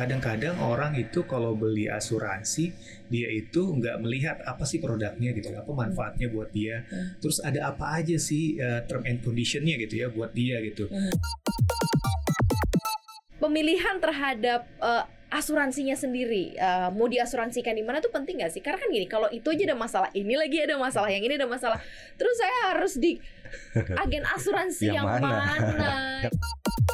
kadang-kadang orang itu kalau beli asuransi dia itu nggak melihat apa sih produknya gitu apa manfaatnya buat dia. Hmm. terus ada apa aja sih uh, term and conditionnya gitu ya buat dia gitu. Pemilihan terhadap eh, asuransinya sendiri eh, mau diasuransikan di mana tuh penting nggak sih? Karena kan gini kalau itu aja ada masalah ini lagi ada masalah yang ini ada masalah terus saya harus di agen asuransi Yang yang, mana? mana,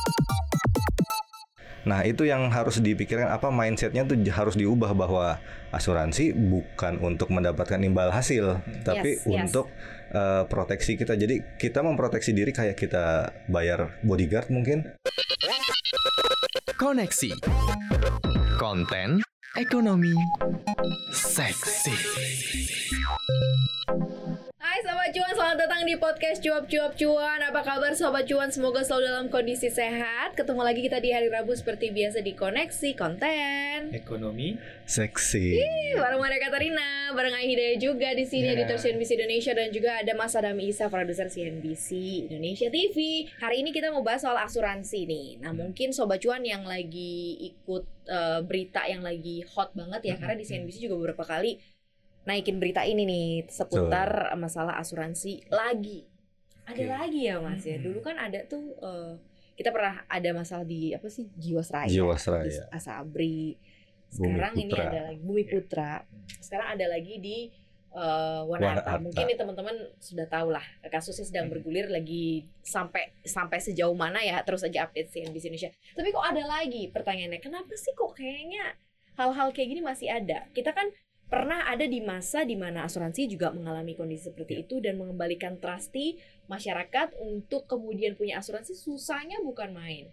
Nah itu yang harus dipikirkan apa mindsetnya tuh harus diubah bahwa asuransi bukan untuk mendapatkan imbal hasil, tapi Yes, yes. untuk eh, proteksi kita. Jadi kita memproteksi diri kayak kita bayar bodyguard mungkin. Koneksi Konten Ekonomi Seksi Cuan, selamat datang di podcast Cuap Cuap Cuan Apa kabar Sobat Cuan? Semoga selalu dalam kondisi sehat Ketemu lagi kita di hari Rabu seperti biasa di Koneksi Konten ekonomi Seksi. Bareng Maria Katarina, bareng Ai Hidayah juga di sini Ya. editor CNBC Indonesia dan juga ada Mas Adam Isa, produser CNBC Indonesia TV. Hari ini kita mau bahas soal asuransi nih. Nah, mungkin sobat cuan yang lagi ikut eh, berita yang lagi hot banget ya Mhm. karena di CNBC juga beberapa kali naikin berita ini nih seputar masalah asuransi lagi. Ada Oke. lagi ya Mas ya. Dulu kan ada tuh eh, kita pernah ada masalah di apa sih Jiwasraya, Jiwasraya. di Asabri. Sekarang ini Putra. ada lagi Bumi Putra. Sekarang ada lagi di Wanarta. Wanarta. Mungkin nih teman-teman sudah tahu lah kasusnya sedang Hmm. bergulir lagi sampai sampai sejauh mana ya terus aja update CNBC Indonesia. Tapi kok ada lagi pertanyaannya, kenapa sih kok kayaknya hal-hal kayak gini masih ada? Kita kan pernah ada di masa di mana asuransi juga mengalami kondisi seperti itu dan mengembalikan trusty masyarakat untuk kemudian punya asuransi susahnya bukan main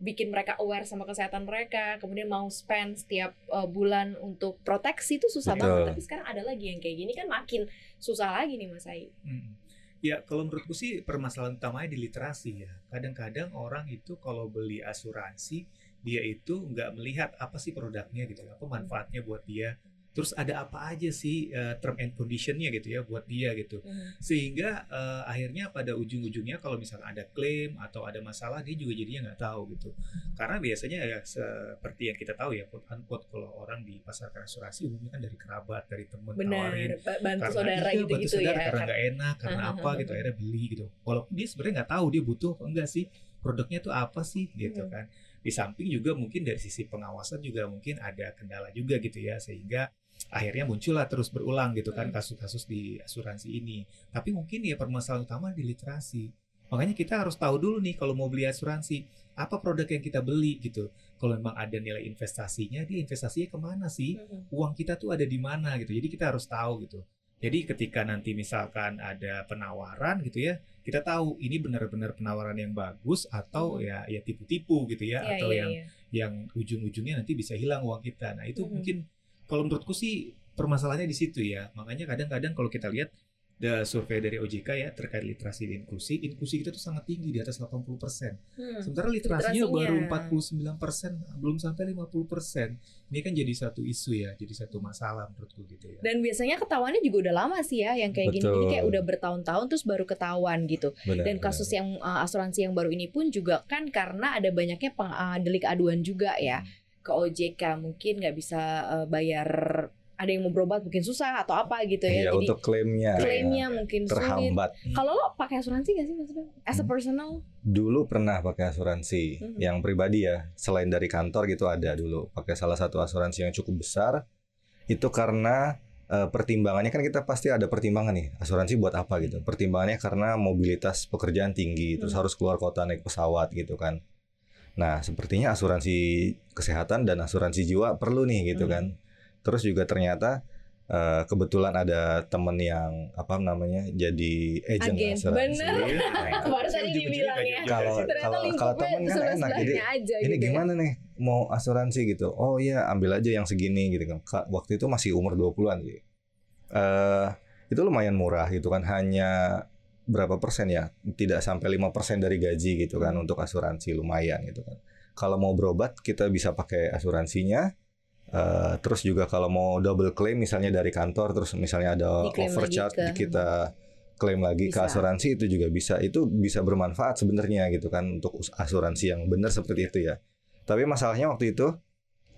bikin mereka aware sama kesehatan mereka, kemudian mau spend setiap uh, bulan untuk proteksi itu susah Betul. banget. Tapi sekarang ada lagi yang kayak gini kan makin susah lagi nih Mas Ai. Hmm. Ya, kalau menurutku sih permasalahan utamanya di literasi ya. Kadang-kadang orang itu kalau beli asuransi, dia itu nggak melihat apa sih produknya gitu, apa manfaatnya buat dia. Terus ada apa aja sih eh, term and conditionnya gitu ya buat dia gitu. Sehingga eh, akhirnya pada ujung-ujungnya kalau misalnya ada klaim atau ada masalah, dia juga jadinya nggak tahu gitu. Karena biasanya ya seperti yang kita tahu ya, quote unquote kalau orang di pasar asuransi umumnya kan dari kerabat, dari teman ba- bantu karena saudara iya, gitu bantu gitu saudara, ya. karena nggak enak karena Hahaha. apa gitu akhirnya beli gitu walaupun dia sebenarnya nggak tahu dia butuh apa enggak sih produknya tuh apa sih gitu Mhm. kan di samping juga mungkin dari sisi pengawasan juga mungkin ada kendala juga gitu ya sehingga akhirnya muncullah terus berulang gitu kan Mhm. kasus-kasus di asuransi ini tapi mungkin ya permasalahan utama di literasi makanya kita harus tahu dulu nih kalau mau beli asuransi apa produk yang kita beli gitu kalau memang ada nilai investasinya dia investasinya ke mana sih Mhm. uang kita tuh ada di mana gitu. Jadi kita harus tahu gitu. Jadi ketika nanti misalkan ada penawaran gitu ya, kita tahu ini benar-benar penawaran yang bagus atau Mhm. ya ya tipu-tipu gitu ya Iya, atau iya, yang iya. yang ujung-ujungnya nanti bisa hilang uang kita. Nah, itu Mhm. mungkin kalau menurutku sih permasalahannya di situ ya. Makanya kadang-kadang kalau kita lihat the survei dari OJK ya terkait literasi dan inklusi, inklusi kita tuh sangat tinggi di atas 80%. Hmm. Sementara literasinya baru Literasinya. 49%, belum sampai 50%. Ini kan jadi satu isu ya, jadi satu masalah menurutku gitu ya. Dan biasanya ketahuannya juga udah lama sih ya yang kayak gini. Betul. kayak udah bertahun-tahun terus baru ketahuan gitu. Benar, Dan benar. kasus yang uh, asuransi yang baru ini pun juga kan karena ada banyaknya peng, uh, delik aduan juga ya ke OJK mungkin nggak bisa uh, bayar ada yang mau berobat mungkin susah atau apa gitu ya. Iya, Jadi untuk klaimnya klaimnya ya, mungkin sulit. terhambat. Kalau lo pakai asuransi gak sih maksudnya? As a Hmm. personal? Dulu pernah pakai asuransi Mhm. yang pribadi ya, selain dari kantor gitu ada dulu pakai salah satu asuransi yang cukup besar. Itu karena eh, pertimbangannya kan kita pasti ada pertimbangan nih asuransi buat apa gitu. Pertimbangannya karena mobilitas pekerjaan tinggi, terus Hmm. harus keluar kota naik pesawat gitu kan. Nah, sepertinya asuransi kesehatan dan asuransi jiwa perlu nih gitu Hmm. kan. Terus juga ternyata eh, kebetulan ada temen yang apa namanya jadi agent Agen, asuransi. bener. Nah, Baru tadi dibilang ya. Kalau- kalau- kalau temen kan enak, jadi aja ini gitu ya. gimana nih mau asuransi gitu oh iya ambil aja yang segini gitu kan Ka- waktu itu masih umur 20-an sih eh itu lumayan murah gitu kan hanya berapa persen ya? Tidak sampai lima persen dari gaji gitu kan Hmm. untuk asuransi lumayan gitu kan. Kalau mau berobat kita bisa pakai asuransinya Eh, terus juga kalau mau double claim misalnya dari kantor terus misalnya ada Diklaim overcharge ke- kita klaim lagi ke Bisa. asuransi itu juga bisa. Itu bisa bermanfaat sebenarnya gitu kan untuk asuransi yang benar seperti itu ya. Tapi masalahnya waktu itu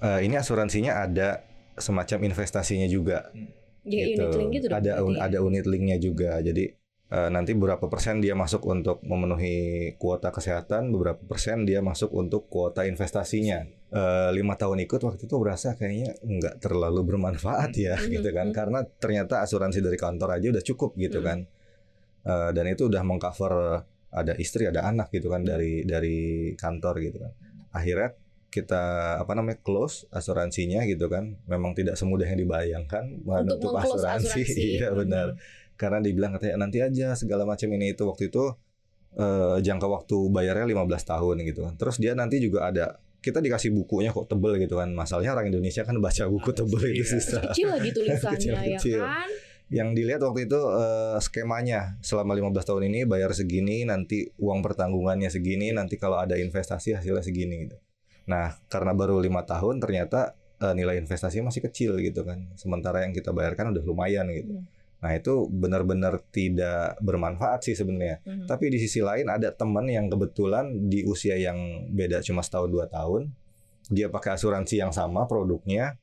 eh, ini asuransinya ada semacam investasinya juga. Ya unit link gitu ada ya. ada unit linknya juga. Jadi eh, nanti beberapa persen dia masuk untuk memenuhi kuota kesehatan beberapa persen dia masuk untuk kuota investasinya. Eh, lima tahun ikut waktu itu berasa kayaknya nggak terlalu bermanfaat ya Mhm, gitu kan. Karena ternyata asuransi dari kantor aja udah cukup gitu Mhm. kan. Eh, dan itu udah mengcover ada istri ada anak gitu kan dari dari kantor gitu kan. Akhirnya kita apa namanya close asuransinya gitu kan. Memang tidak semudah yang dibayangkan menutup meng-close asuransi. asuransi. iya benar karena dibilang katanya nanti aja segala macam ini itu waktu itu eh, jangka waktu bayarnya 15 tahun gitu kan terus dia nanti juga ada kita dikasih bukunya kok tebel gitu kan masalahnya orang Indonesia kan baca buku tebel itu Iya. susah Kecil lagi tulisannya ya Kecil-kecil. kan. yang dilihat waktu itu eh, skemanya selama 15 tahun ini bayar segini nanti uang pertanggungannya segini nanti kalau ada investasi hasilnya segini gitu nah karena baru lima tahun ternyata eh, nilai investasi masih kecil gitu kan sementara yang kita bayarkan udah lumayan gitu Hmm. Nah itu benar-benar tidak bermanfaat sih sebenarnya Mhm. tapi di sisi lain ada teman yang kebetulan di usia yang beda cuma setahun dua tahun dia pakai asuransi yang sama produknya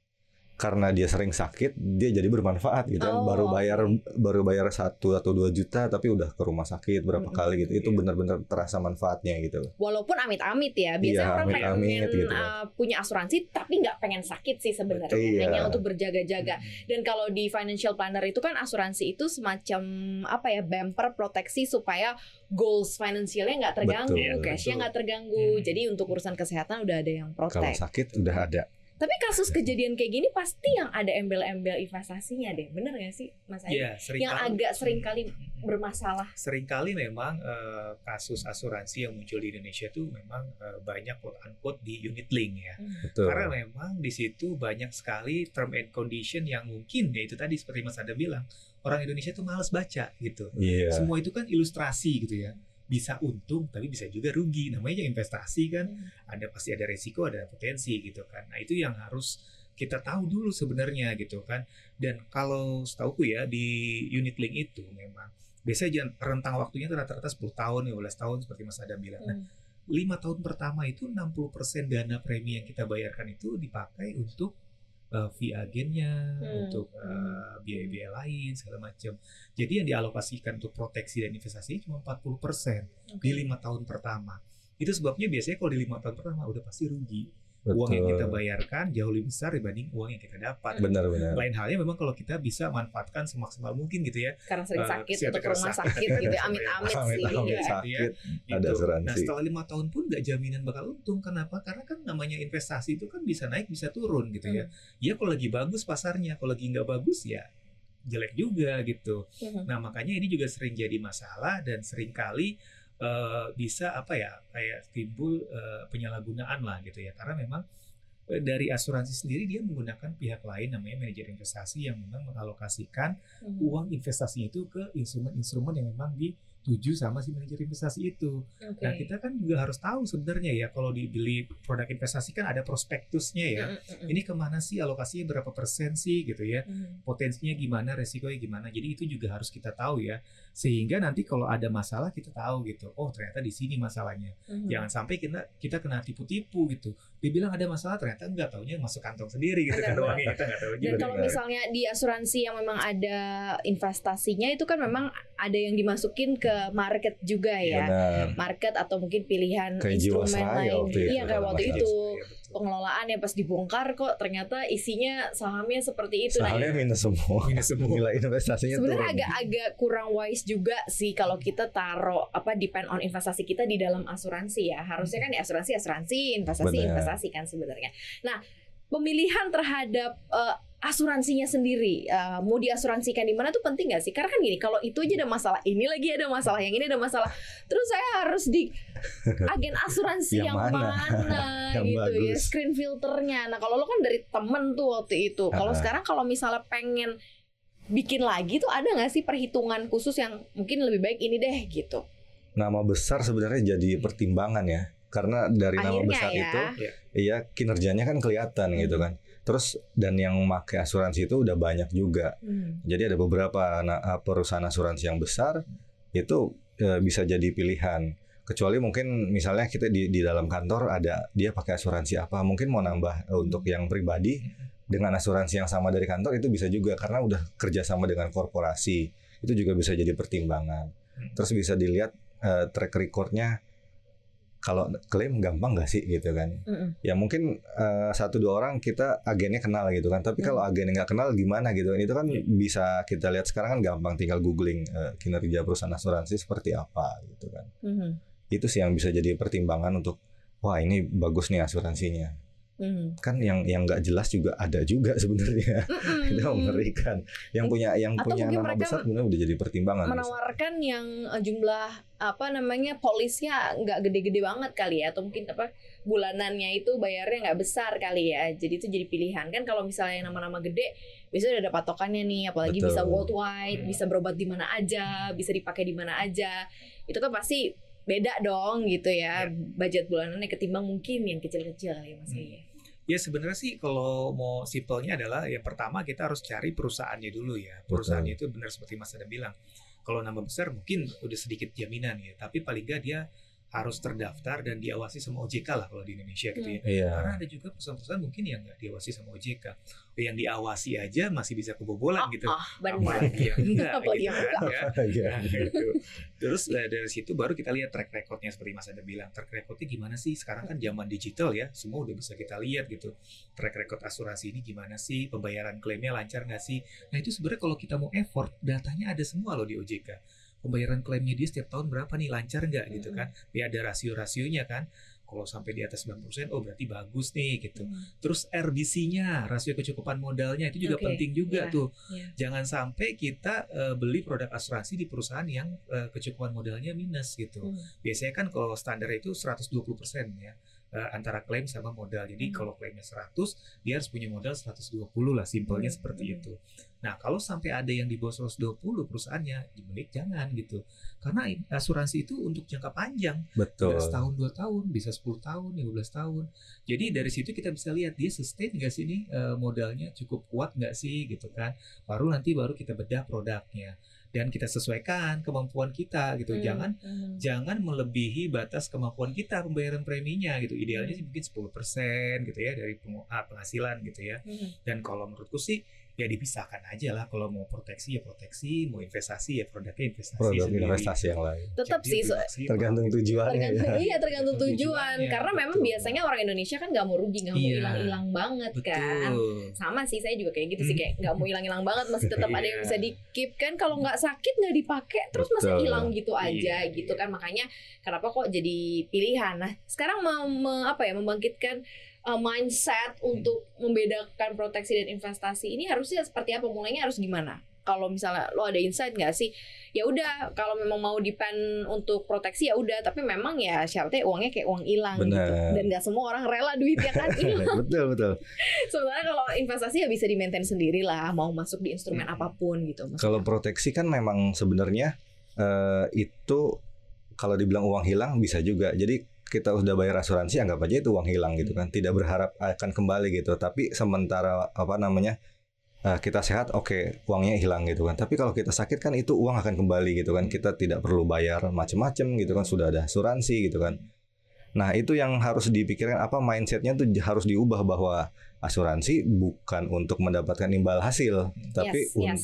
karena dia sering sakit dia jadi bermanfaat gitu Oh, kan baru bayar baru bayar satu atau dua juta tapi udah ke rumah sakit berapa Mm-mm. kali gitu itu Iya. benar-benar terasa manfaatnya gitu Walaupun amit-amit ya, biasanya Iya, orang pengen amit-amit gitu. uh, punya asuransi tapi nggak pengen sakit sih sebenarnya, Iya. hanya untuk berjaga-jaga. Dan kalau di financial planner itu kan asuransi itu semacam apa ya bumper proteksi supaya goals finansialnya nggak terganggu, cashnya nggak terganggu. Hmm. Jadi untuk urusan kesehatan udah ada yang kalau protect. sakit udah ada Tapi kasus kejadian kayak gini pasti yang ada embel-embel investasinya deh, bener gak sih Mas? Iya, sering Yang agak sering kali bermasalah. sering kali memang eh, kasus asuransi yang muncul di Indonesia tuh memang eh, banyak quote unquote di unit link ya. betul Karena memang di situ banyak sekali term and condition yang mungkin ya itu tadi seperti Mas Ada bilang orang Indonesia tuh males baca gitu. iya Semua itu kan ilustrasi gitu ya. Bisa untung tapi bisa juga rugi. Namanya investasi kan. Ada pasti ada resiko ada potensi gitu kan. Nah itu yang harus kita tahu dulu sebenarnya gitu kan. Dan kalau setauku ya di unit link itu memang biasanya rentang waktunya rata-rata 10 tahun 15 tahun seperti Mas Adam bilang. Nah Hmm. lima tahun pertama itu 60% dana premi yang kita bayarkan itu dipakai untuk uh, fee agennya Hmm. untuk uh, biaya-biaya lain segala macam jadi yang dialokasikan untuk proteksi dan investasi cuma 40% di lima tahun pertama. Itu sebabnya biasanya kalau di lima tahun pertama udah pasti rugi uang yang kita bayarkan jauh lebih besar dibanding uang yang kita dapat benar-benar lain halnya memang kalau kita bisa manfaatkan semaksimal mungkin gitu ya Karena sering Eh, sakit kesehatan untuk rumah kerasa. sakit gitu, ya. amit-amit sih. Amit-amit Iya. sakit Gitu. ada asuransi. Nah setelah lima tahun pun nggak jaminan bakal untung. Kenapa? Karena kan namanya investasi itu kan bisa naik bisa turun gitu ya. Ya kalau lagi bagus pasarnya, kalau lagi nggak bagus ya jelek juga gitu. Mhm. Nah makanya ini juga sering jadi masalah dan sering kali eh, bisa apa ya kayak timbul eh, penyalahgunaan lah gitu ya. Karena memang eh, dari asuransi sendiri dia menggunakan pihak lain namanya manajer investasi yang memang mengalokasikan Mhm. uang investasinya itu ke instrumen-instrumen yang memang dituju sama si manajer investasi itu. Oke. Nah kita kan juga harus tahu sebenarnya ya kalau dibeli produk investasi kan ada prospektusnya ya. Mhm, mhm. Ini ke mana sih alokasinya berapa persen sih gitu ya? Mhm. Potensinya gimana, resikonya gimana. Jadi itu juga harus kita tahu ya. Sehingga nanti kalau ada masalah kita tahu gitu. Oh ternyata di sini masalahnya. Mhm. Jangan sampai kita kita kena tipu-tipu gitu. Dibilang ada masalah ternyata enggak taunya masuk kantong sendiri gitu kan uangnya kita nggak tahu Dan juga. kalau misalnya di asuransi yang memang ada investasinya itu kan memang ada yang dimasukin ke market juga ya. benar Market atau mungkin pilihan Kayak instrumen lain. Iya kayak kalau waktu itu. Pengelolaan ya pas dibongkar kok ternyata isinya sahamnya seperti itu. Nah, soalnya minus semua Minus semua. nilai investasinya Sebenarnya agak-agak kurang wise juga sih kalau kita taruh apa depend on investasi kita di dalam asuransi ya. Harusnya kan di asuransi asuransi, investasi Benar. investasi kan sebenarnya. Nah, pemilihan terhadap eh, asuransinya sendiri eh, mau diasuransikan di mana tuh penting gak sih? Karena kan gini, kalau itu aja ada masalah, ini lagi ada masalah, yang ini ada masalah. Terus saya harus di agen asuransi yang, Yang mana? mana, Yang gitu ya, bagus. screen filternya. Nah, kalau lo kan dari temen tuh waktu itu. Kalau Ah. sekarang kalau misalnya pengen bikin lagi tuh ada nggak sih perhitungan khusus yang mungkin lebih baik ini deh gitu. nama besar sebenarnya jadi pertimbangan ya karena dari nama Akhirnya besar ya. itu Iya. iya kinerjanya kan kelihatan gitu Hmm. kan terus dan yang memakai asuransi itu udah banyak juga jadi ada beberapa na- perusahaan asuransi yang besar itu eh, bisa jadi pilihan kecuali mungkin misalnya kita di di dalam kantor ada dia pakai asuransi apa mungkin mau nambah eh, untuk yang pribadi dengan asuransi yang sama dari kantor itu bisa juga karena udah kerjasama dengan korporasi itu juga bisa jadi pertimbangan Hmm. terus bisa dilihat eh, track recordnya kalau klaim gampang nggak sih gitu kan? Mm-mm. ya mungkin eh, satu dua orang kita agennya kenal gitu kan. Tapi kalau agennya nggak kenal gimana gitu? Kan itu kan bisa kita lihat sekarang kan gampang tinggal googling eh, kinerja perusahaan asuransi seperti apa gitu kan. Mhm. itu sih yang bisa jadi pertimbangan untuk wah ini bagus nih asuransinya Mhm. kan yang yang nggak jelas juga ada juga sebenarnya Mm-mm. itu mengerikan yang punya yang Atau punya nama besar sebenarnya udah jadi pertimbangan menawarkan yang eh, jumlah apa namanya polisnya nggak gede-gede banget kali ya atau mungkin apa bulanannya itu bayarnya nggak besar kali ya jadi itu jadi pilihan kan kalau misalnya nama-nama gede biasanya udah ada patokannya nih apalagi Betul. bisa worldwide Hmm. bisa berobat di mana aja bisa dipakai di mana aja itu kan pasti beda dong gitu ya budget bulanannya ketimbang mungkin yang kecil-kecil ya mas Hmm. Yaya. Ya sebenarnya sih kalau mau simpelnya adalah yang pertama kita harus cari perusahaannya dulu ya. Perusahaannya itu benar seperti Mas Adam bilang. Kalau nama besar mungkin udah sedikit jaminan ya, tapi paling nggak dia harus terdaftar dan diawasi sama OJK lah kalau di Indonesia gitu ya. iya Karena ada juga perusahaan-perusahaan mungkin yang nggak diawasi sama OJK. Yang diawasi aja masih bisa kebobolan gitu. Ah, benar. Apalagi yang enggak Apalagi gitu kan, ya. Iya. Nah, gitu. Terus eh, dari situ baru kita lihat track recordnya seperti Mas Adam bilang. Track recordnya gimana sih? Sekarang kan zaman digital ya, semua udah bisa kita lihat gitu. Track record asuransi ini gimana sih? Pembayaran klaimnya lancar nggak sih? Nah itu sebenarnya kalau kita mau effort, datanya ada semua loh di OJK. Pembayaran klaimnya dia setiap tahun berapa nih? Lancar nggak gitu kan? Dia ada rasio-rasionya kan. Kalau sampai di atas 90%, oh berarti bagus nih gitu. Hmm. Terus RBC-nya, rasio kecukupan modalnya itu juga Oke, penting juga iya, tuh. iya. Jangan sampai kita eh, beli produk asuransi di perusahaan yang eh, kecukupan modalnya minus gitu. Hmm. Biasanya kan kalau standar itu 120% ya eh, antara klaim sama modal. Jadi Hmm. kalau klaimnya 100, dia harus punya modal 120 lah, simpelnya Hmm, seperti hmm. itu. Nah, kalau sampai ada yang di bawah 120 perusahaannya, dibeli jangan gitu. Karena asuransi itu untuk jangka panjang. betul Bisa setahun dua tahun, bisa 10 tahun, 15 tahun. Jadi dari situ kita bisa lihat dia sustain nggak sih nih eh, modalnya cukup kuat nggak sih gitu kan. Baru nanti baru kita bedah produknya dan kita sesuaikan kemampuan kita gitu. Hmm, Jangan hmm. jangan melebihi batas kemampuan kita pembayaran preminya gitu. Idealnya sih mungkin 10% gitu ya dari ah, penghasilan gitu ya. Hmm. Dan kalau menurutku sih ya dipisahkan aja lah kalau mau proteksi ya proteksi, mau investasi ya produknya investasi produk sendiri. investasi yang lain tetap Jadi sih so- privasi, tergantung mahal. tujuannya tergantung ya iya tergantung Tergantung tujuan tujuannya, karena memang betul. biasanya orang Indonesia kan nggak mau rugi nggak mau Iya. hilang-hilang banget kan Betul. sama sih saya juga kayak gitu sih kayak nggak mau hilang-hilang banget masih tetap ada yang Iya. bisa di keep kan kalau nggak sakit nggak dipakai terus masa Betul. hilang gitu aja Iya, gitu iya. kan makanya kenapa kok jadi pilihan nah sekarang mau me- apa ya membangkitkan uh, mindset untuk membedakan proteksi dan investasi ini harusnya seperti apa? Mulainya harus gimana? Kalau misalnya lo ada insight nggak sih? Ya udah kalau memang mau depend untuk proteksi ya udah. Tapi memang ya syaratnya uangnya kayak uang hilang gitu. Dan nggak semua orang rela duitnya kan? Hilang betul betul. Sebenarnya kalau investasi ya bisa di maintain sendiri lah mau masuk di instrumen Hmm. apa pun gitu. Kalau proteksi kan memang sebenarnya eh, itu kalau dibilang uang hilang bisa juga. Jadi kita udah bayar asuransi anggap aja itu uang hilang gitu kan. Tidak berharap akan kembali gitu. Tapi sementara apa namanya eh, kita sehat oke uangnya hilang gitu kan. Tapi kalau kita sakit kan itu uang akan kembali gitu kan. Kita tidak perlu bayar macam-macam gitu kan. Sudah ada asuransi gitu kan. Nah itu yang harus dipikirkan apa mindsetnya tuh harus diubah bahwa asuransi bukan untuk mendapatkan imbal hasil, tapi Yes, yes.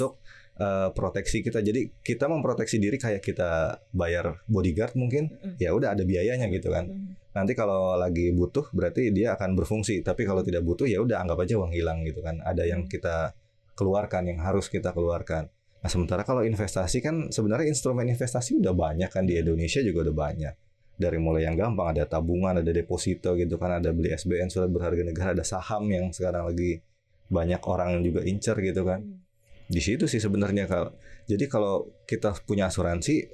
Eh, proteksi kita. Jadi kita memproteksi diri kayak kita bayar bodyguard mungkin, Mm-mm. ya udah ada biayanya gitu kan. Hmm. Nanti kalau lagi butuh berarti dia akan berfungsi, tapi kalau tidak butuh ya udah anggap aja uang hilang gitu kan. Ada yang kita keluarkan, yang harus kita keluarkan. Nah sementara kalau investasi kan sebenarnya instrumen investasi udah banyak kan di Indonesia juga udah banyak. Dari mulai yang gampang ada tabungan, ada deposito gitu kan, ada beli SBN surat berharga negara, ada saham yang sekarang lagi banyak orang juga incer gitu kan Hmm. Di situ sih sebenarnya kalau jadi kalau kita punya asuransi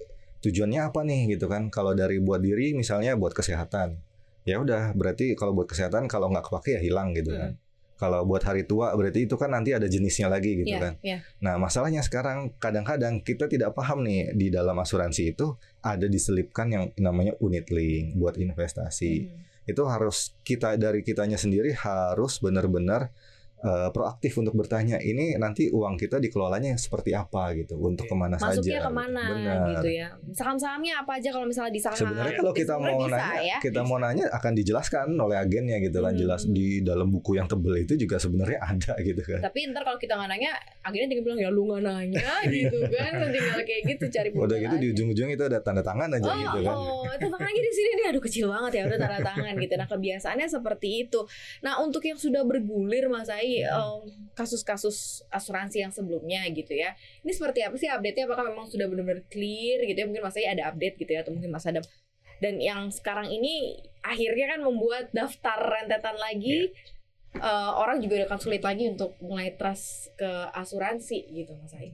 tujuannya apa nih gitu kan? Kalau dari buat diri misalnya buat kesehatan. Ya udah berarti kalau buat kesehatan kalau nggak kepake ya hilang gitu kan. Kalau buat hari tua berarti itu kan nanti ada jenisnya lagi gitu Iya, kan. iya. nah masalahnya sekarang kadang-kadang kita tidak paham nih di dalam asuransi itu ada diselipkan yang namanya unit link buat investasi. Hmm. itu harus kita dari kitanya sendiri harus benar-benar eh, proaktif untuk bertanya ini nanti uang kita dikelolanya seperti apa gitu untuk Oke. ke mana saja Masuknya ke mana Benar. gitu ya. Saham-sahamnya apa aja kalau misalnya di saham. Sebenarnya kalau kita mau bisa nanya, ya. kita mau nanya akan dijelaskan oleh agennya gitu kan, Hmm. jelas di dalam buku yang tebel itu juga sebenarnya ada gitu kan. Tapi ntar kalau kita nggak nanya, akhirnya tinggal bilang ya lu nggak nanya gitu kan, tinggal kayak gitu cari Udah gitu di pembelaan. ujung-ujung itu ada tanda tangan aja Oh, gitu kan. oh, tanda tangan lagi di sini nih, aduh kecil banget ya, udah tanda tangan gitu. Nah kebiasaannya seperti itu. Nah untuk yang sudah bergulir Mas Ai, Hmm. kasus-kasus asuransi yang sebelumnya gitu ya, ini seperti apa sih update-nya? Apakah memang sudah benar-benar clear gitu ya? Mungkin Mas ada update gitu ya, atau mungkin Mas ada dan yang sekarang ini akhirnya kan membuat daftar rentetan lagi eh, orang juga akan sulit lagi untuk mulai trust ke asuransi gitu Mas Ai.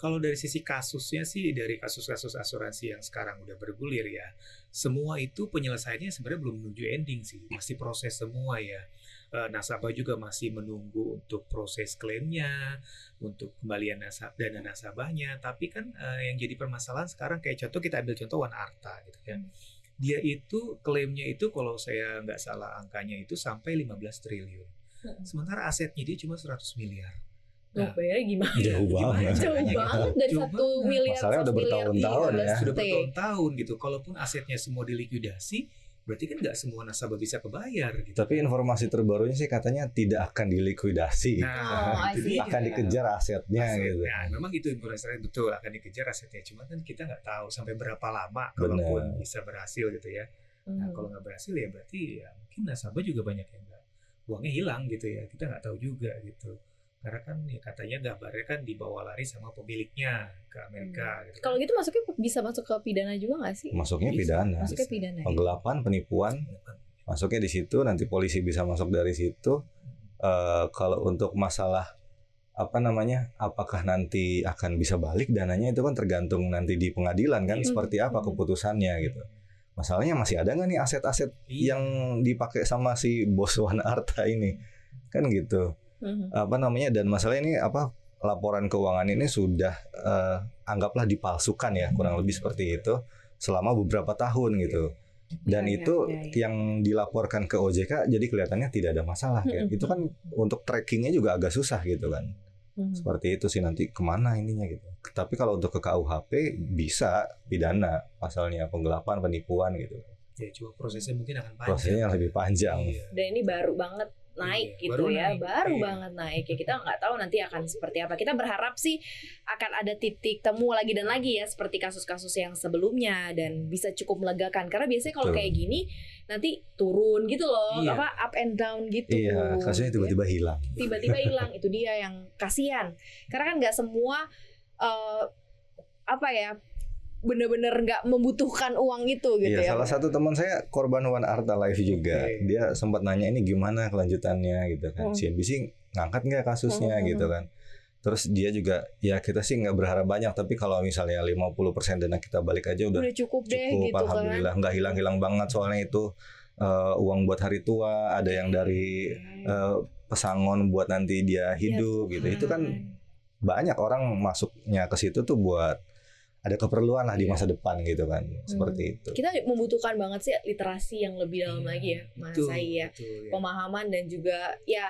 Kalau dari sisi kasusnya sih dari kasus-kasus asuransi yang sekarang udah bergulir ya, semua itu penyelesaiannya sebenarnya belum menuju ending sih, masih proses semua ya. Eh, nasabah juga masih menunggu untuk proses klaimnya, untuk kembalian nasab dana nasabahnya. Tapi kan eh, yang jadi permasalahan sekarang kayak contoh kita ambil contoh One Arta gitu kan. Dia itu klaimnya itu kalau saya nggak salah angkanya itu sampai 15 triliun. Sementara asetnya dia cuma 100 miliar. Tuh, Nah, bayarnya gimana? Iya, Jauh banget gitu? dari Jauh satu banget. miliar Masalahnya udah bertahun-tahun ya. sudah bertahun-tahun gitu. Kalaupun asetnya semua dilikuidasi, berarti kan nggak semua nasabah bisa kebayar gitu. Tapi informasi terbarunya sih katanya tidak akan dilikuidasi. Oh, I itu see. dia. akan dikejar asetnya Aset- gitu. Nah, memang itu informasinya betul akan dikejar asetnya. Cuma kan kita nggak tahu sampai berapa lama kalaupun bisa berhasil gitu ya. Nah, Hmm. kalau nggak berhasil ya berarti ya mungkin nasabah juga banyak yang nggak uangnya hilang gitu ya. Kita nggak tahu juga gitu. Karena kan ya katanya gambarnya kan dibawa lari sama pemiliknya ke Amerika. Gitu kan. Kalau gitu masuknya bisa masuk ke pidana juga nggak sih? Masuknya Bisa. pidana. Masuknya pidana. ya? Penggelapan, penipuan, masuknya di situ nanti polisi bisa masuk dari situ. Eh, kalau untuk masalah apa namanya, apakah nanti akan bisa balik dananya itu kan tergantung nanti di pengadilan kan Iya. seperti apa Hmm. keputusannya gitu. Masalahnya masih ada nggak nih aset-aset Iya. yang dipakai sama si bos Wana Arta ini kan gitu. Mhm. apa namanya dan masalah ini apa laporan keuangan ini sudah eh, anggaplah dipalsukan ya kurang lebih seperti itu selama beberapa tahun gitu dan Iya, itu iya, iya. yang dilaporkan ke OJK jadi kelihatannya tidak ada masalah kayak Mm-mm. itu kan untuk trackingnya juga agak susah gitu kan Mhm. seperti itu sih nanti ke mana ininya gitu tapi kalau untuk ke KUHP bisa pidana pasalnya penggelapan penipuan gitu Ya cuma prosesnya mungkin akan panjang. prosesnya lebih panjang Iya. Dan ini baru banget naik Iya, gitu baru ya, naik. baru Iya. banget naik ya. Kita nggak tahu nanti akan seperti apa. Kita berharap sih akan ada titik temu lagi dan lagi ya seperti kasus-kasus yang sebelumnya dan bisa cukup melegakan. Karena biasanya kalau kayak gini nanti turun gitu loh, Iya. apa up and down gitu. iya kasusnya Ya. tiba-tiba hilang tiba-tiba hilang itu dia yang kasihan karena kan nggak semua eh, apa ya bener-bener nggak membutuhkan uang itu gitu ya Iya, salah satu teman saya korban One Arta Live juga. Oke. Dia sempat nanya ini gimana kelanjutannya gitu kan. Hmm. CNBC ngangkat nggak kasusnya Hmm, gitu kan. Terus dia juga ya kita sih nggak berharap banyak tapi kalau misalnya 50% dana kita balik aja udah udah cukup deh cukup gitu kan alhamdulillah nggak hilang-hilang banget soalnya itu eh, uang buat hari tua, ada yang dari eh, pesangon buat nanti dia hidup gitu. Itu kan banyak orang masuknya ke situ tuh buat ada keperluan lah di Iya. masa depan gitu kan. Seperti itu. kita membutuhkan banget sih literasi yang lebih dalam lagi ya mas Betul, Ai ya betul, ya. pemahaman dan juga ya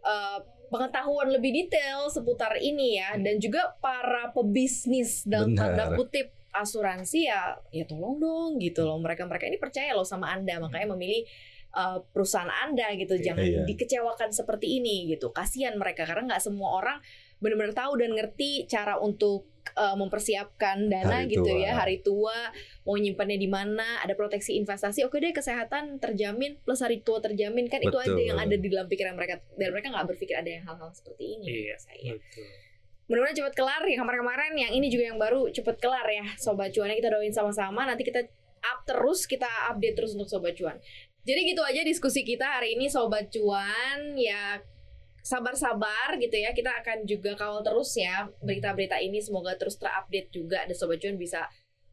eh, pengetahuan lebih detail seputar ini ya dan juga para pebisnis dalam Benar. tanda kutip asuransi ya ya tolong dong gitu loh mereka mereka ini percaya loh sama anda makanya memilih eh, perusahaan anda gitu Iya. jangan Iya. dikecewakan seperti ini gitu kasihan mereka karena nggak semua orang benar-benar tahu dan ngerti cara untuk eh, mempersiapkan dana Hari gitu tua. ya hari tua mau nyimpannya di mana ada proteksi investasi oke deh kesehatan terjamin plus hari tua terjamin kan itu aja Betul. yang ada di dalam pikiran mereka dan mereka nggak berpikir ada yang hal-hal seperti ini Iya, menurut saya betul. mudah-mudahan cepet kelar yang kemarin-kemarin yang ini juga yang baru cepet kelar ya sobat cuannya kita doain sama-sama nanti kita up terus kita update terus untuk sobat cuan jadi gitu aja diskusi kita hari ini sobat cuan ya sabar-sabar gitu ya kita akan juga kawal terus ya berita-berita ini. Semoga terus terupdate juga dan sobat cuan bisa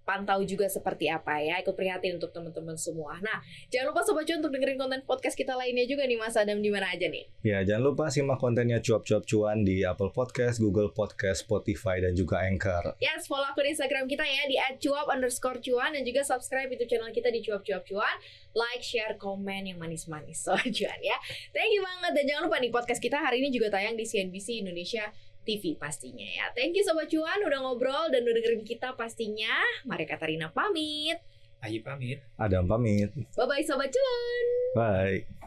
pantau juga seperti apa ya. Ikut prihatin untuk teman-teman semua. Nah, jangan lupa Sobat Cuan untuk dengerin konten podcast kita lainnya juga nih Mas Adam di mana aja nih. Ya, jangan lupa simak kontennya cuap-cuap cuan di Apple Podcast, Google Podcast, Spotify, dan juga Anchor. Yes, follow akun Instagram kita ya di @cuap underscore cuan dan juga subscribe YouTube channel kita di cuap cuap cuan. Like, share, komen yang manis-manis soal cuan ya. Thank you banget dan jangan lupa nih podcast kita hari ini juga tayang di CNBC Indonesia TV pastinya ya. Thank you Sobat Cuan udah ngobrol dan udah dengerin kita pastinya. Mari Katarina pamit. Ayo pamit. Adam pamit. Bye-bye Sobat Cuan. Bye.